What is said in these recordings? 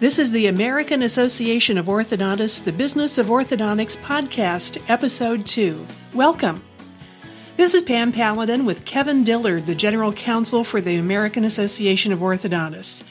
This is the American Association of Orthodontists, the Business of Orthodontics podcast, episode 2. Welcome. This is Pam Paladin with Kevin Dillard, the General Counsel for the American Association of Orthodontists.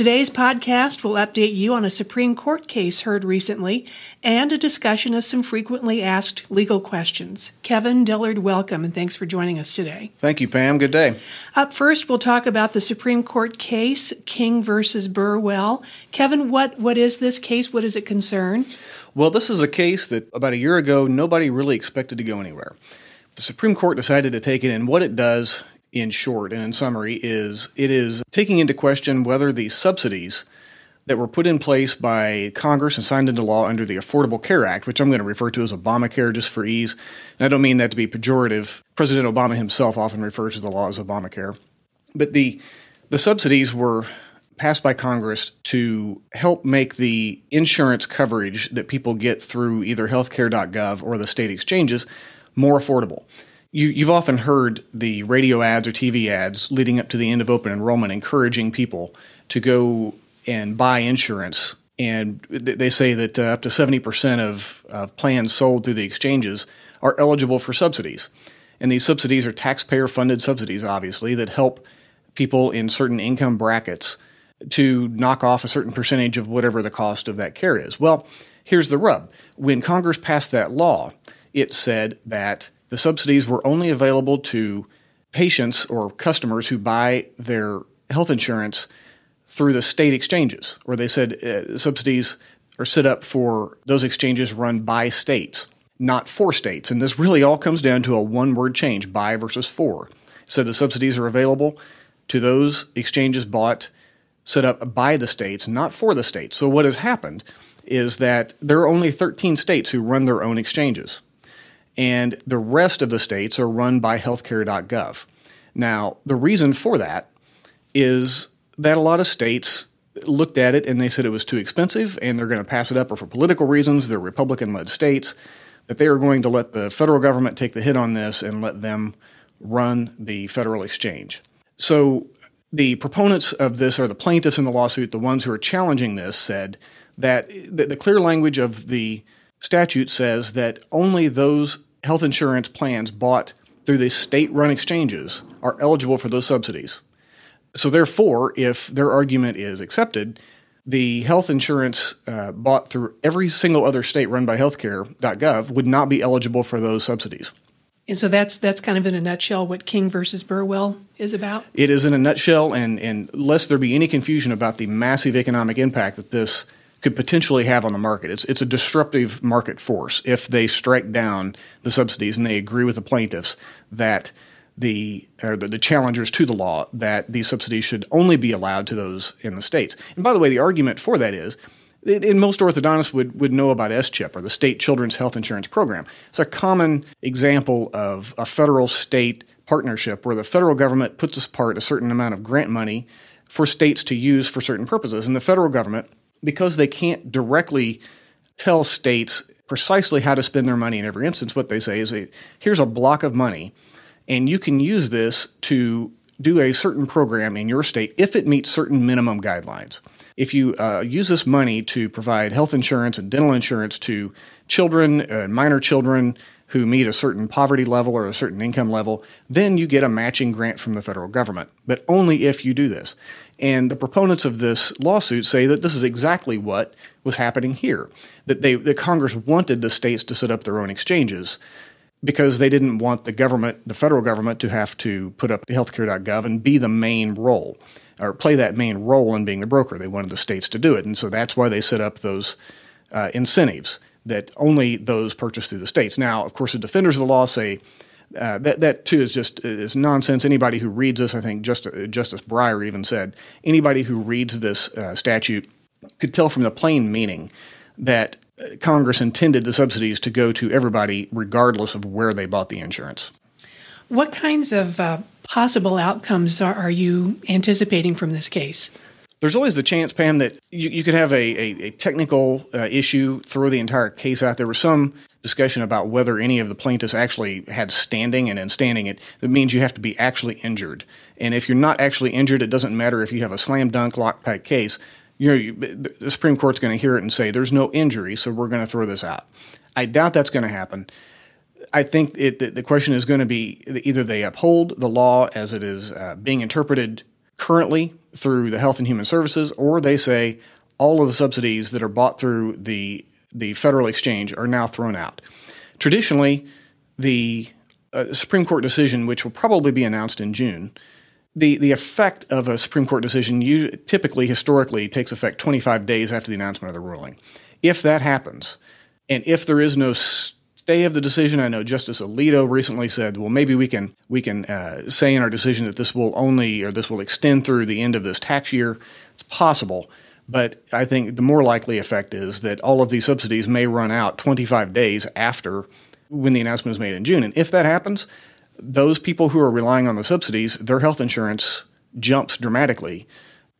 Today's podcast will update you on a Supreme Court case heard recently and a discussion of some frequently asked legal questions. Kevin Dillard, welcome and thanks for joining us today. Thank you, Pam. Good day. Up first, we'll talk about the Supreme Court case, King versus Burwell. Kevin, what, what is this case? What does it concern? Well, this is a case that about a year ago nobody really expected to go anywhere. The Supreme Court decided to take it, and what it does in short and in summary, is it is taking into question whether the subsidies that were put in place by Congress and signed into law under the Affordable Care Act, which I'm going to refer to as Obamacare just for ease. And I don't mean that to be pejorative. President Obama himself often refers to the law as Obamacare. But the the subsidies were passed by Congress to help make the insurance coverage that people get through either healthcare.gov or the state exchanges more affordable. You, have often heard the radio ads or TV ads leading up to the end of open enrollment encouraging people to go and buy insurance. And they say that uh, up to 70% of, of plans sold through the exchanges are eligible for subsidies. And these subsidies are taxpayer funded subsidies, obviously, that help people in certain income brackets to knock off a certain percentage of whatever the cost of that care is. Well, here's the rub. When Congress passed that law, it said that the subsidies were only available to patients or customers who buy their health insurance through the state exchanges, or they said uh, subsidies are set up for those exchanges run by states, not for states. And this really all comes down to a one word change by versus for. So the subsidies are available to those exchanges bought, set up by the states, not for the states. So what has happened is that there are only 13 states who run their own exchanges and the rest of the states are run by healthcare.gov. Now, the reason for that is that a lot of states looked at it and they said it was too expensive and they're going to pass it up, or for political reasons, they're Republican led states, that they are going to let the federal government take the hit on this and let them run the federal exchange. So the proponents of this are the plaintiffs in the lawsuit, the ones who are challenging this, said that the, clear language of the statute says that only those health insurance plans bought through the state run exchanges are eligible for those subsidies. So, therefore, if their argument is accepted, the health insurance uh, bought through every single other state run by healthcare.gov would not be eligible for those subsidies. And so that's that's kind of in a nutshell what King versus Burwell is about. It is in a nutshell, and, and lest there be any confusion about the massive economic impact that this could potentially have on the market. It's it's a disruptive market force if they strike down the subsidies and they agree with the plaintiffs that the or the, the, challengers to the law that these subsidies should only be allowed to those in the states. And by the way, the argument for that is. And most orthodontists would, would know about SCHIP or the State Children's Health Insurance Program. It's a common example of a federal state partnership where the federal government puts apart a certain amount of grant money for states to use for certain purposes. And the federal government because they can't directly tell states precisely how to spend their money in every instance, what they say is here's a block of money, and you can use this to do a certain program in your state if it meets certain minimum guidelines. If you uh, use this money to provide health insurance and dental insurance to children, uh, minor children who meet a certain poverty level or a certain income level, then you get a matching grant from the federal government, but only if you do this. And the proponents of this lawsuit say that this is exactly what was happening here. That they that Congress wanted the states to set up their own exchanges because they didn't want the government, the federal government, to have to put up healthcare.gov and be the main role or play that main role in being the broker. They wanted the states to do it. And so that's why they set up those uh, incentives that only those purchased through the states. Now, of course, the defenders of the law say uh, that that too is just is nonsense. Anybody who reads this, I think Just, Justice Breyer even said, anybody who reads this uh, statute could tell from the plain meaning that uh, Congress intended the subsidies to go to everybody, regardless of where they bought the insurance. What kinds of uh, possible outcomes are, are you anticipating from this case? There's always the chance, Pam, that you, you could have a, a, a technical uh, issue, throw the entire case out. There was some discussion about whether any of the plaintiffs actually had standing, and in standing, it means you have to be actually injured. And if you're not actually injured, it doesn't matter if you have a slam dunk lock pick case. you know, you, the Supreme Court's going to hear it and say there's no injury, so we're going to throw this out. I doubt that's going to happen. I think it, the, the, question is going to be either they uphold the law as it is uh, being interpreted currently through the Health and Human Services, or they say all of the subsidies that are bought through the the federal exchange are now thrown out. Traditionally, the uh, Supreme Court decision, which will probably be announced in June, the, the effect of a Supreme Court decision you, typically, historically, takes effect 25 days after the announcement of the ruling. If that happens, and if there is no stay of the decision, I know Justice Alito recently said, well, maybe we can we can uh, say in our decision that this will only or this will extend through the end of this tax year. It's possible, but I think the more likely effect is that all of these subsidies may run out 25 days after when the announcement is made in June. And if that happens, those people who are relying on the subsidies, their health insurance jumps dramatically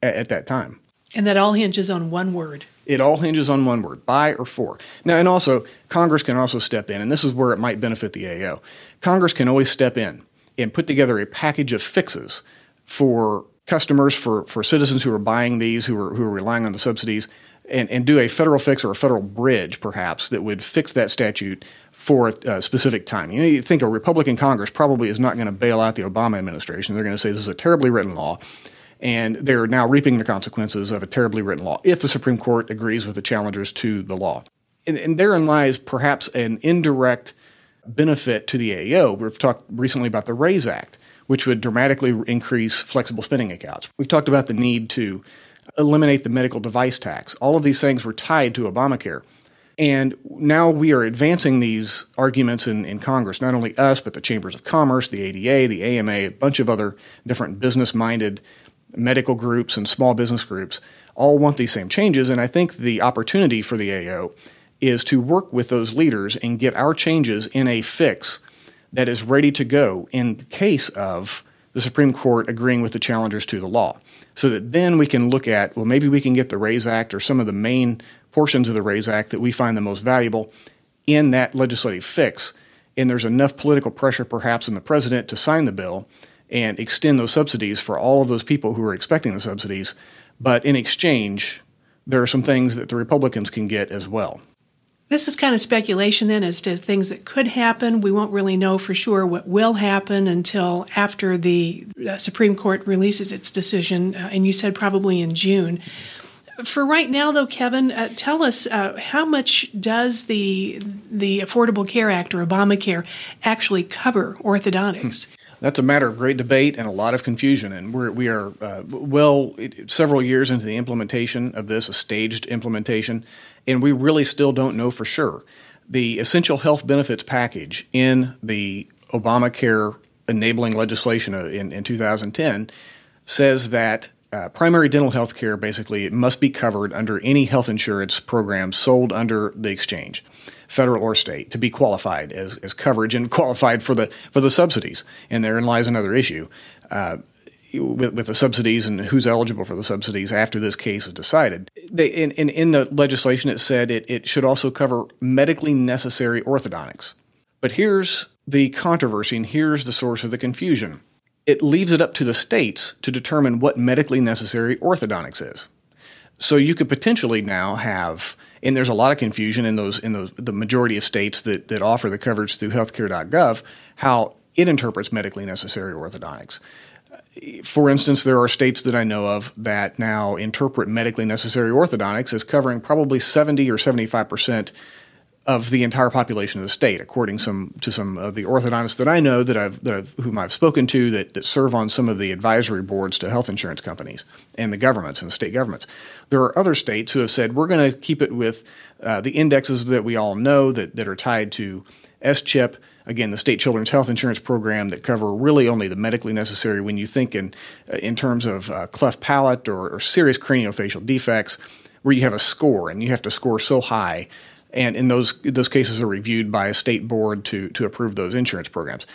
at, at that time. And that all hinges on one word. It all hinges on one word, by or for. Now, and also, Congress can also step in, and this is where it might benefit the AO. Congress can always step in and put together a package of fixes for customers, for, for citizens who are buying these, who are, who are relying on the subsidies, and, and do a federal fix or a federal bridge, perhaps, that would fix that statute for a specific time. You know, you think a Republican Congress probably is not going to bail out the Obama administration. They're going to say this is a terribly written law, and they're now reaping the consequences of a terribly written law if the Supreme Court agrees with the challengers to the law. And, and therein lies perhaps an indirect benefit to the AO. We've talked recently about the RAISE Act, which would dramatically increase flexible spending accounts. We've talked about the need to eliminate the medical device tax. All of these things were tied to Obamacare. And now we are advancing these arguments in, in Congress, not only us, but the Chambers of Commerce, the ADA, the AMA, a bunch of other different business minded medical groups and small business groups all want these same changes. And I think the opportunity for the AO is to work with those leaders and get our changes in a fix that is ready to go in case of the Supreme Court agreeing with the challengers to the law. So that then we can look at, well, maybe we can get the RAISE Act or some of the main portions of the RAISE Act that we find the most valuable in that legislative fix. And there's enough political pressure, perhaps, in the president to sign the bill and extend those subsidies for all of those people who are expecting the subsidies. But in exchange, there are some things that the Republicans can get as well. This is kind of speculation then as to things that could happen. We won't really know for sure what will happen until after the uh, Supreme Court releases its decision, uh, and you said probably in June. For right now, though, Kevin, uh, tell us uh, how much does the the Affordable Care Act or Obamacare actually cover orthodontics? That's a matter of great debate and a lot of confusion, and we're, we are uh, well it, several years into the implementation of this, a staged implementation, and we really still don't know for sure. The essential health benefits package in the Obamacare enabling legislation uh, in, in 2010 says that uh, primary dental health care basically must be covered under any health insurance program sold under the exchange, federal or state, to be qualified as, as coverage and qualified for the for the subsidies. And therein lies another issue. Uh, with, with, the subsidies and who's eligible for the subsidies after this case is decided. They, in, in, in the legislation, it said it, it should also cover medically necessary orthodontics. But here's the controversy, and here's the source of the confusion it leaves it up to the states to determine what medically necessary orthodontics is. So you could potentially now have, and there's a lot of confusion in those in those the majority of states that that offer the coverage through healthcare.gov, how it interprets medically necessary orthodontics. For instance, there are states that I know of that now interpret medically necessary orthodontics as covering probably 70 or 75 percent of the entire population of the state, according some to some of the orthodontists that I know that I've, that I've whom I've spoken to that, that serve on some of the advisory boards to health insurance companies and the governments and the state governments. There are other states who have said we're going to keep it with uh, the indexes that we all know that that are tied to SCHIP. Again, the state children's health insurance program that cover really only the medically necessary. When you think in uh, in terms of uh, cleft palate or, or serious craniofacial defects, where you have a score and you have to score so high and in those those cases are reviewed by a state board to to approve those insurance programs.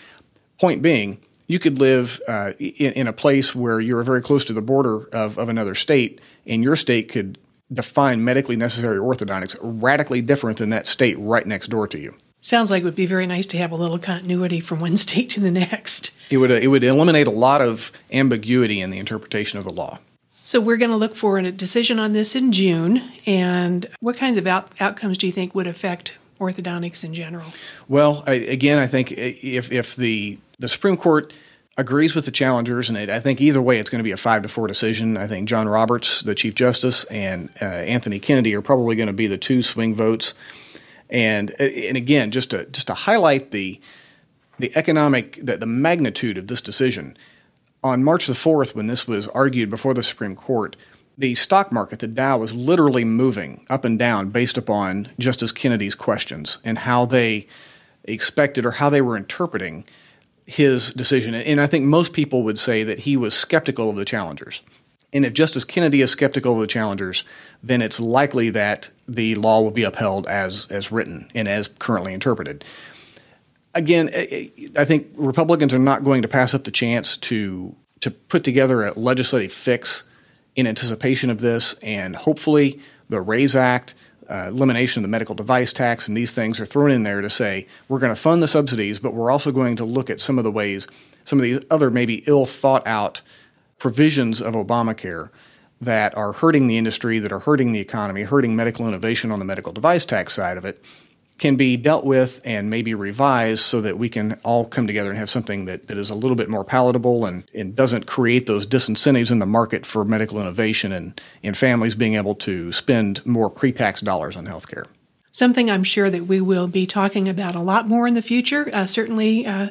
Point being, you could live uh, in, in, a place where you're very close to the border of, of another state, and your state could define medically necessary orthodontics radically different than that state right next door to you. Sounds like it would be very nice to have a little continuity from one state to the next. It would uh, it would eliminate a lot of ambiguity in the interpretation of the law. So we're going to look for a decision on this in June. And what kinds of out- outcomes do you think would affect orthodontics in general? Well, I, again, I think if if the the Supreme Court agrees with the challengers, and it, I think either way it's going to be a five to four decision. I think John Roberts, the Chief Justice, and uh, Anthony Kennedy are probably going to be the two swing votes. And and again, just to just to highlight the the economic the, the magnitude of this decision. On March the 4th, when this was argued before the Supreme Court, the stock market, the Dow, was literally moving up and down based upon Justice Kennedy's questions and how they expected or how they were interpreting his decision. And I think most people would say that he was skeptical of the challengers. And if Justice Kennedy is skeptical of the challengers, then it's likely that the law will be upheld as, as written and as currently interpreted again, I think Republicans are not going to pass up the chance to to put together a legislative fix in anticipation of this, and hopefully the RAISE Act, uh, elimination of the medical device tax, and these things are thrown in there to say we're going to fund the subsidies, but we're also going to look at some of the ways, some of these other maybe ill thought out provisions of Obamacare that are hurting the industry, that are hurting the economy, hurting medical innovation on the medical device tax side of it, can be dealt with and maybe revised so that we can all come together and have something that, that is a little bit more palatable and, and doesn't create those disincentives in the market for medical innovation and, and families being able to spend more pre tax dollars on healthcare. Something I'm sure that we will be talking about a lot more in the future, uh, certainly uh,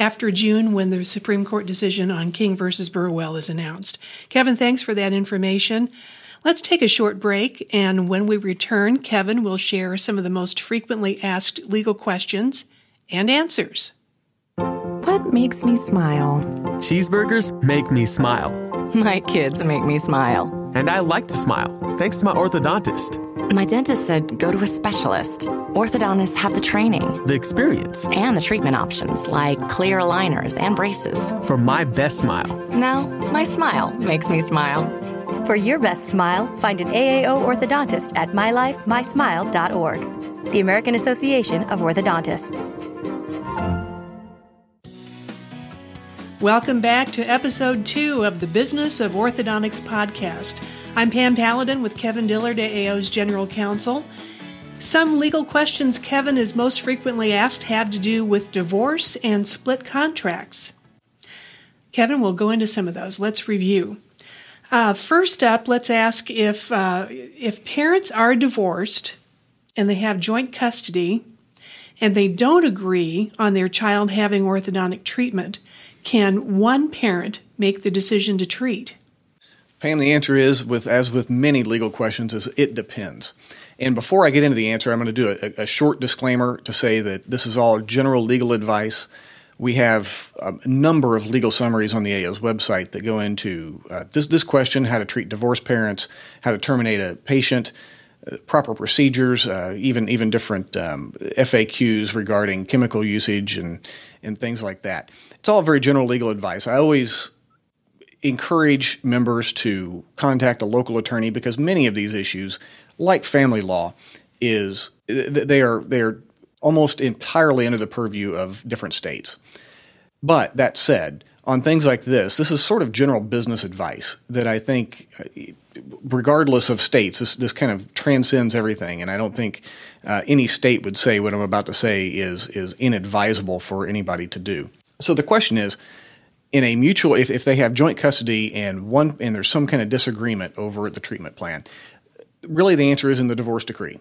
after June when the Supreme Court decision on King versus Burwell is announced. Kevin, thanks for that information. Let's take a short break, and when we return, Kevin will share some of the most frequently asked legal questions and answers. What makes me smile? Cheeseburgers make me smile. My kids make me smile. And I like to smile, thanks to my orthodontist. My dentist said go to a specialist. Orthodontists have the training, the experience, and the treatment options like clear aligners and braces. For my best smile. Now, my smile makes me smile. For your best smile, find an AAO orthodontist at mylifemysmile.org. The American Association of Orthodontists. Welcome back to episode two of the Business of Orthodontics podcast. I'm Pam Paladin with Kevin Dillard, AAO's General Counsel. Some legal questions Kevin is most frequently asked have to do with divorce and split contracts. Kevin will go into some of those. Let's review. Uh, first up, let's ask if uh, if parents are divorced and they have joint custody and they don't agree on their child having orthodontic treatment, can one parent make the decision to treat? Pam, the answer is with as with many legal questions is it depends. And before I get into the answer, I'm going to do a, a short disclaimer to say that this is all general legal advice. We have a number of legal summaries on the AO's website that go into uh, this, this question how to treat divorced parents, how to terminate a patient, uh, proper procedures, uh, even, even different um, FAQs regarding chemical usage and, and things like that. It's all very general legal advice. I always encourage members to contact a local attorney because many of these issues, like family law, is they are they are almost entirely under the purview of different states. But that said, on things like this, this is sort of general business advice that I think, regardless of states, this, this kind of transcends everything. And I don't think uh, any state would say what I'm about to say is, is inadvisable for anybody to do. So the question is, in a mutual, if, if they have joint custody and one and there's some kind of disagreement over the treatment plan, really the answer is in the divorce decree.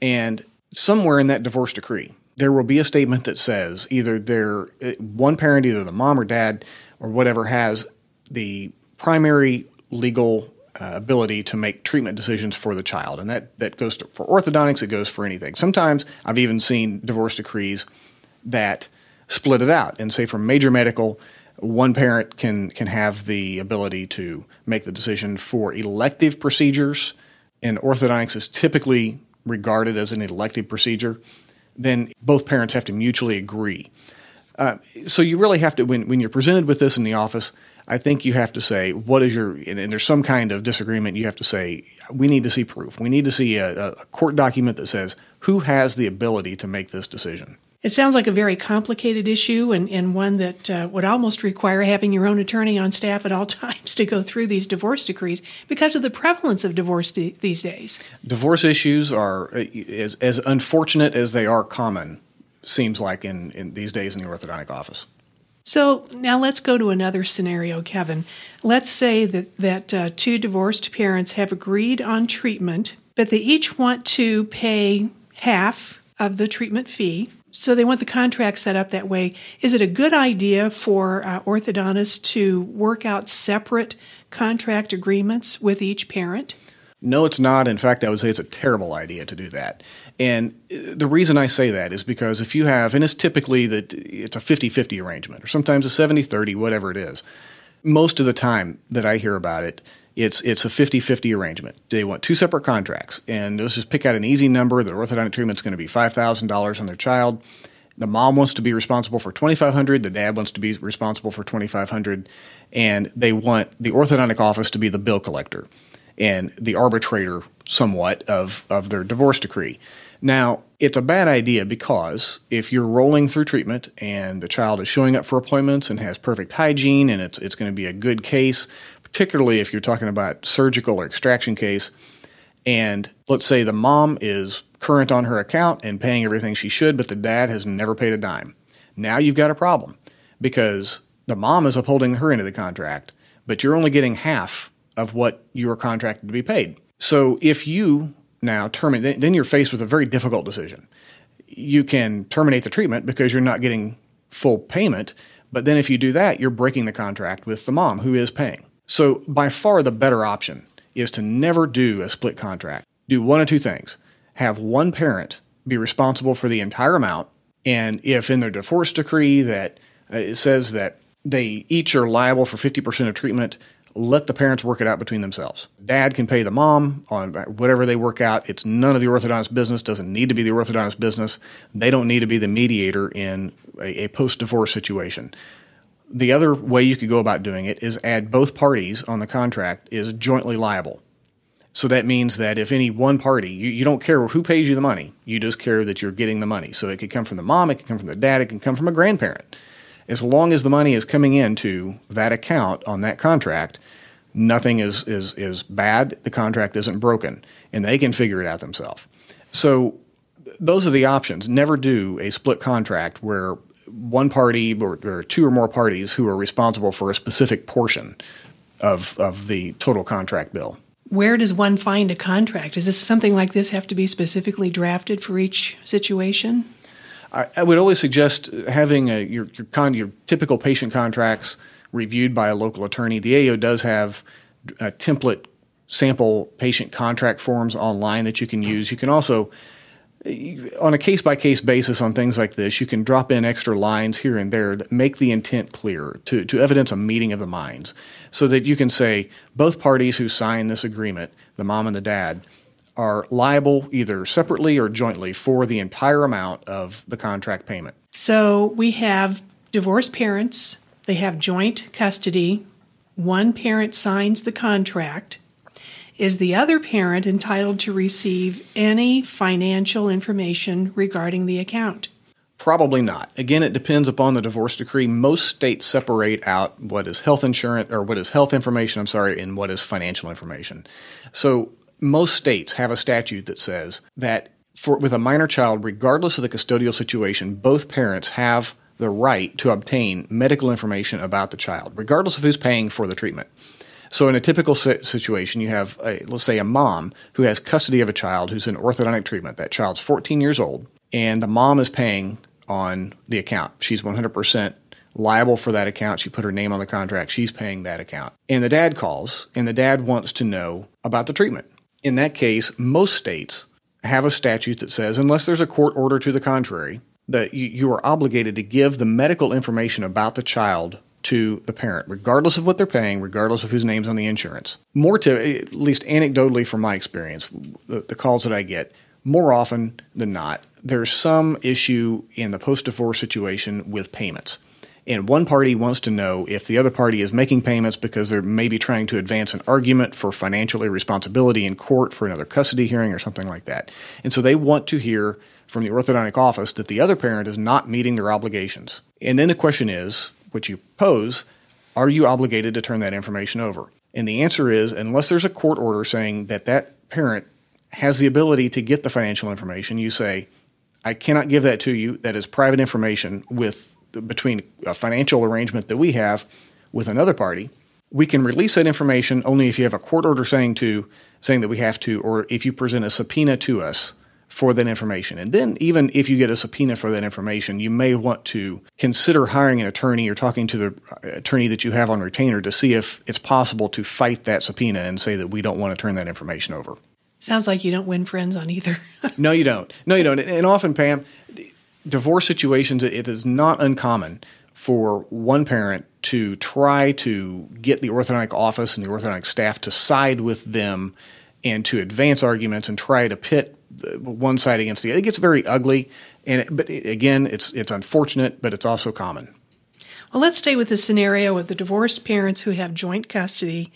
And somewhere in that divorce decree, there will be a statement that says either there one parent, either the mom or dad or whatever, has the primary legal uh, ability to make treatment decisions for the child, and that that goes to, for orthodontics. It goes for anything. Sometimes I've even seen divorce decrees that split it out and say for major medical, one parent can can have the ability to make the decision for elective procedures, and orthodontics is typically regarded as an elective procedure, then both parents have to mutually agree. Uh, so you really have to, when, when you're presented with this in the office, I think you have to say, what is your, and, and there's some kind of disagreement, you have to say, we need to see proof. We need to see a, a court document that says who has the ability to make this decision. It sounds like a very complicated issue and, and one that uh, would almost require having your own attorney on staff at all times to go through these divorce decrees because of the prevalence of divorce d- these days. Divorce issues are uh, as, as unfortunate as they are common, seems like in, in these days in the orthodontic office. So now let's go to another scenario, Kevin. Let's say that, that uh, two divorced parents have agreed on treatment, but they each want to pay half of the treatment fee so they want the contract set up that way. Is it a good idea for uh, orthodontists to work out separate contract agreements with each parent? No, it's not. In fact, I would say it's a terrible idea to do that. And uh, the reason I say that is because if you have, and it's typically that it's a 50 50 arrangement, or sometimes a 70 30, whatever it is, most of the time that I hear about it, it's it's a 50-50 arrangement. They want two separate contracts, and let's just pick out an easy number. The orthodontic treatment is going to be five thousand dollars on their child. The mom wants to be responsible for twenty five hundred. The dad wants to be responsible for twenty five hundred, and they want the orthodontic office to be the bill collector and the arbitrator, somewhat of of their divorce decree. Now, it's a bad idea because if you're rolling through treatment and the child is showing up for appointments and has perfect hygiene and it's it's going to be a good case, particularly if you're talking about surgical or extraction case. And let's say the mom is current on her account and paying everything she should, but the dad has never paid a dime. Now you've got a problem because the mom is upholding her end of the contract, but you're only getting half of what you are contracted to be paid. So if you now terminate, then you're faced with a very difficult decision. You can terminate the treatment because you're not getting full payment, but then if you do that, you're breaking the contract with the mom who is paying. So, by far the better option is to never do a split contract. Do one of two things have one parent be responsible for the entire amount, and if in their divorce decree that uh, it says that they each are liable for 50% of treatment, let the parents work it out between themselves. Dad can pay the mom on whatever they work out. It's none of the orthodontist business, doesn't need to be the orthodontist business. They don't need to be the mediator in a, a post divorce situation. The other way you could go about doing it is add both parties on the contract is jointly liable. So that means that if any one party, you, you don't care who pays you the money, you just care that you're getting the money. So it could come from the mom, it could come from the dad, it can come from a grandparent. As long as the money is coming into that account on that contract, nothing is, is, is bad, the contract isn't broken, and they can figure it out themselves. So those are the options. Never do a split contract where one party or, or, two or more parties who are responsible for a specific portion of, of the total contract bill. Where does one find a contract? Does this something like this have to be specifically drafted for each situation? I, I would always suggest having a, your your, con, your typical patient contracts reviewed by a local attorney. The AO does have a template sample patient contract forms online that you can use. You can also on a case by case basis on things like this, you can drop in extra lines here and there that make the intent clear to, to evidence a meeting of the minds so that you can say both parties who sign this agreement, the mom and the dad, are liable either separately or jointly for the entire amount of the contract payment. So we have divorced parents, they have joint custody, one parent signs the contract is the other parent entitled to receive any financial information regarding the account? Probably not. Again, it depends upon the divorce decree. Most states separate out what is health insurance or what is health information, I'm sorry, and what is financial information. So most states have a statute that says that for with a minor child, regardless of the custodial situation, both parents have the right to obtain medical information about the child, regardless of who's paying for the treatment. So in a typical situation, you have, a, let's say, a mom who has custody of a child who's in orthodontic treatment. That child's 14 years old, and the mom is paying on the account. She's 100% liable for that account. She put her name on the contract. She's paying that account. And the dad calls, and the dad wants to know about the treatment. In that case, most states have a statute that says, unless there's a court order to the contrary, that you, you are obligated to give the medical information about the child to the parent, regardless of what they're paying, regardless of whose name's on the insurance. More to, at least anecdotally from my experience, the, the calls that I get, more often than not, there's some issue in the post divorce situation with payments. and one party wants to know if the other party is making payments because they're maybe trying to advance an argument for financial irresponsibility in court for another custody hearing or something like that. And so they want to hear from the orthodontic office that the other parent is not meeting their obligations. And then the question is, which you pose, are you obligated to turn that information over? And the answer is, unless there's a court order saying that that parent has the ability to get the financial information, you say, I cannot give that to you. That is private information with between a financial arrangement that we have with another party. We can release that information only if you have a court order saying to saying that we have to, or if you present a subpoena to us for that information. And then, even if you get a subpoena for that information, you may want to consider hiring an attorney or talking to the uh, attorney that you have on retainer to see if it's possible to fight that subpoena and say that we don't want to turn that information over. Sounds like you don't win friends on either. no, you don't. No, you don't. And often, Pam, divorce situations, it is not uncommon for one parent to try to get the orthodontic office and the orthodontic staff to side with them and to advance arguments and try to pit one side against the other. It gets very ugly, and it, but again, it's it's unfortunate, but it's also common. Well, let's stay with the scenario of the divorced parents who have joint custody.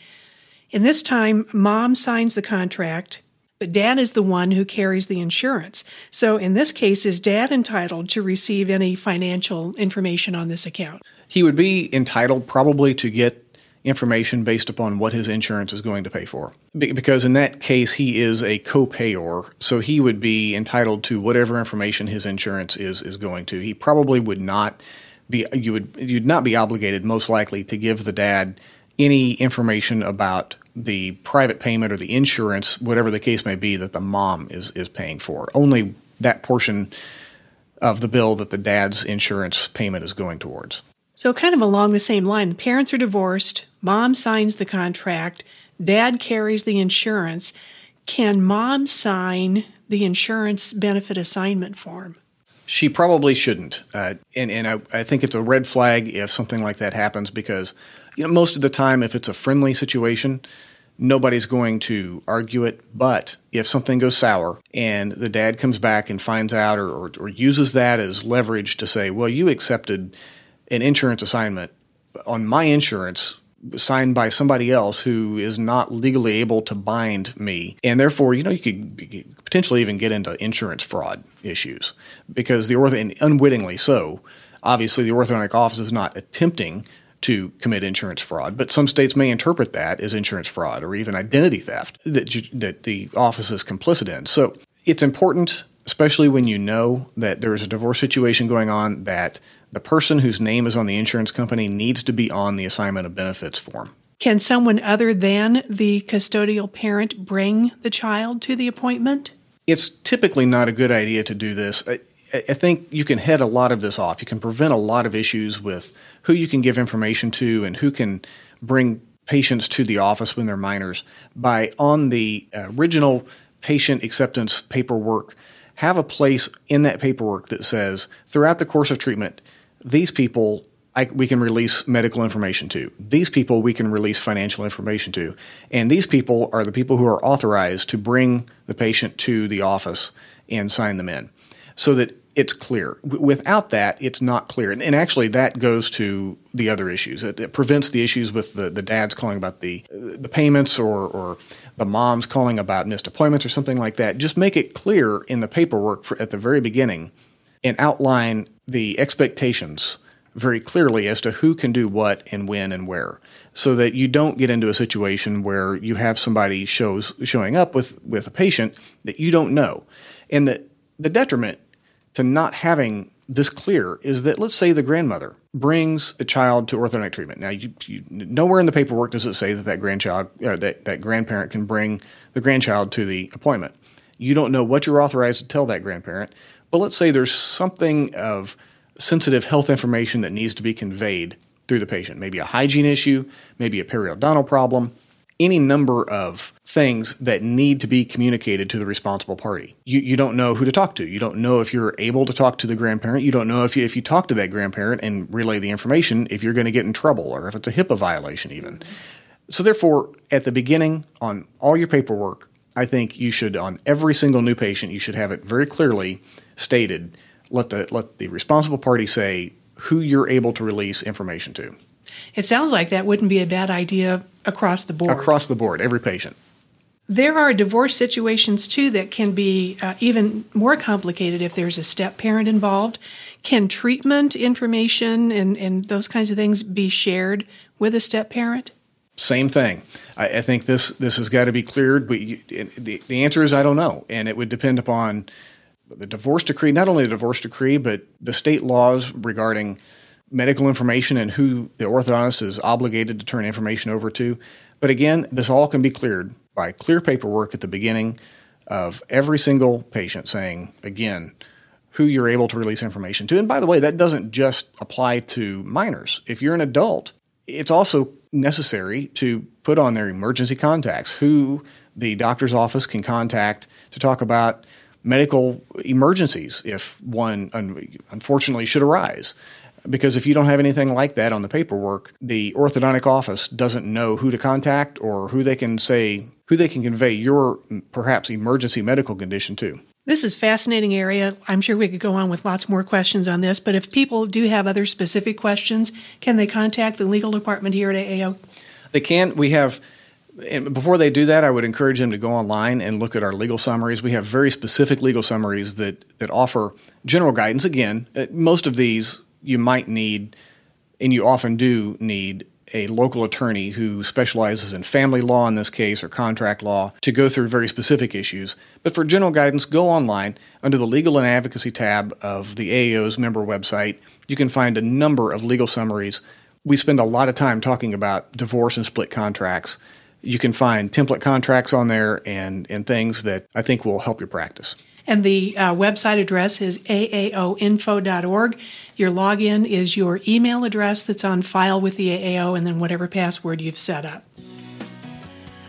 In this time, mom signs the contract, but dad is the one who carries the insurance. So, in this case, is dad entitled to receive any financial information on this account? He would be entitled probably to get information based upon what his insurance is going to pay for. Because in that case, he is a co-payer, so he would be entitled to whatever information his insurance is is going to. He probably would not be you would you'd not be obligated most likely to give the dad any information about the private payment or the insurance, whatever the case may be, that the mom is is paying for. Only that portion of the bill that the dad's insurance payment is going towards. So, kind of along the same line, the parents are divorced, mom signs the contract, dad carries the insurance. Can mom sign the insurance benefit assignment form? She probably shouldn't. Uh, and and I, I think it's a red flag if something like that happens because, you know, most of the time, if it's a friendly situation, nobody's going to argue it. But if something goes sour and the dad comes back and finds out or, or, or uses that as leverage to say, well, you accepted an insurance assignment on my insurance signed by somebody else who is not legally able to bind me. And therefore, you know, you could potentially even get into insurance fraud issues because the ortho, and unwittingly so, obviously the orthodontic office is not attempting to commit insurance fraud, but some states may interpret that as insurance fraud or even identity theft that, you, that the office is complicit in. So it's important, especially when you know that there is a divorce situation going on, that the person whose name is on the insurance company needs to be on the assignment of benefits form. Can someone other than the custodial parent bring the child to the appointment? It's typically not a good idea to do this. I, I think you can head a lot of this off. You can prevent a lot of issues with who you can give information to and who can bring patients to the office when they're minors by on the original patient acceptance paperwork have a place in that paperwork that says throughout the course of treatment these people I, we can release medical information to. These people we can release financial information to. And these people are the people who are authorized to bring the patient to the office and sign them in so that it's clear. Without that, it's not clear. And, and actually, that goes to the other issues. It, it, prevents the issues with the, the dads calling about the, the payments or, or the moms calling about missed appointments or something like that. Just make it clear in the paperwork for, at the very beginning and outline the expectations very clearly as to who can do what and when and where so that you don't get into a situation where you have somebody shows showing up with with a patient that you don't know and that the detriment to not having this clear is that let's say the grandmother brings a child to orthodontic treatment. Now, you, you, nowhere in the paperwork does it say that that grandchild or that that grandparent can bring the grandchild to the appointment. You don't know what you're authorized to tell that grandparent, but let's say there's something of sensitive health information that needs to be conveyed through the patient. Maybe a hygiene issue, maybe a periodontal problem, any number of things that need to be communicated to the responsible party. You, you don't know who to talk to. You don't know if you're able to talk to the grandparent. You don't know if you, if you talk to that grandparent and relay the information, if you're going to get in trouble or if it's a HIPAA violation, even. So, therefore, at the beginning, on all your paperwork, I think you should, on every single new patient, you should have it very clearly stated let the let the responsible party say who you're able to release information to. It sounds like that wouldn't be a bad idea across the board. Across the board, every patient. There are divorce situations too that can be uh, even more complicated if there's a step parent involved. Can treatment information and, and those kinds of things be shared with a step parent? Same thing. I, I think this this has got to be cleared, but you, the the answer is I don't know, and it would depend upon the divorce decree, not only the divorce decree, but the state laws regarding medical information and who the orthodontist is obligated to turn information over to. But again, this all can be cleared by clear paperwork at the beginning of every single patient saying, again, who you're able to release information to. And by the way, that doesn't just apply to minors. If you're an adult, it's also necessary to put on their emergency contacts, who the doctor's office can contact to talk about medical emergencies if one un- unfortunately should arise. Because if you don't have anything like that on the paperwork, the orthodontic office doesn't know who to contact or who they can say, who they can convey your perhaps emergency medical condition to. This is fascinating area. I'm sure we could go on with lots more questions on this, but if people do have other specific questions, can they contact the legal department here at AAO? They can. We have and before they do that, I would encourage them to go online and look at our legal summaries. We have very specific legal summaries that that offer general guidance. Again, uh, most of these you might need, and you often do need a local attorney who specializes in family law in this case or contract law to go through very specific issues. But for general guidance, go online under the legal and advocacy tab of the AAO's member website. You can find a number of legal summaries. We spend a lot of time talking about divorce and split contracts. You can find template contracts on there and, and things that I think will help your practice. And the uh, website address is aaoinfo.org. Your login is your email address that's on file with the AAO, and then whatever password you've set up.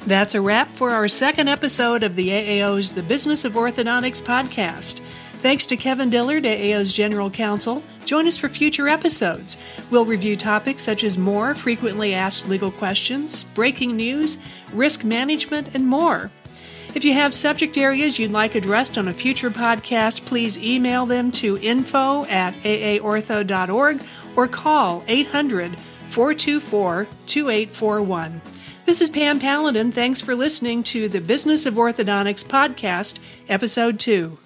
That's a wrap for our second episode of the AAO's The Business of Orthodontics podcast. Thanks to Kevin Dillard, AAO's General Counsel. Join us for future episodes. We'll review topics such as more frequently asked legal questions, breaking news, risk management, and more. If you have subject areas you'd like addressed on a future podcast, please email them to info at aaortho.org or call 800 424 2841. This is Pam Paladin. Thanks for listening to the Business of Orthodontics podcast, Episode 2.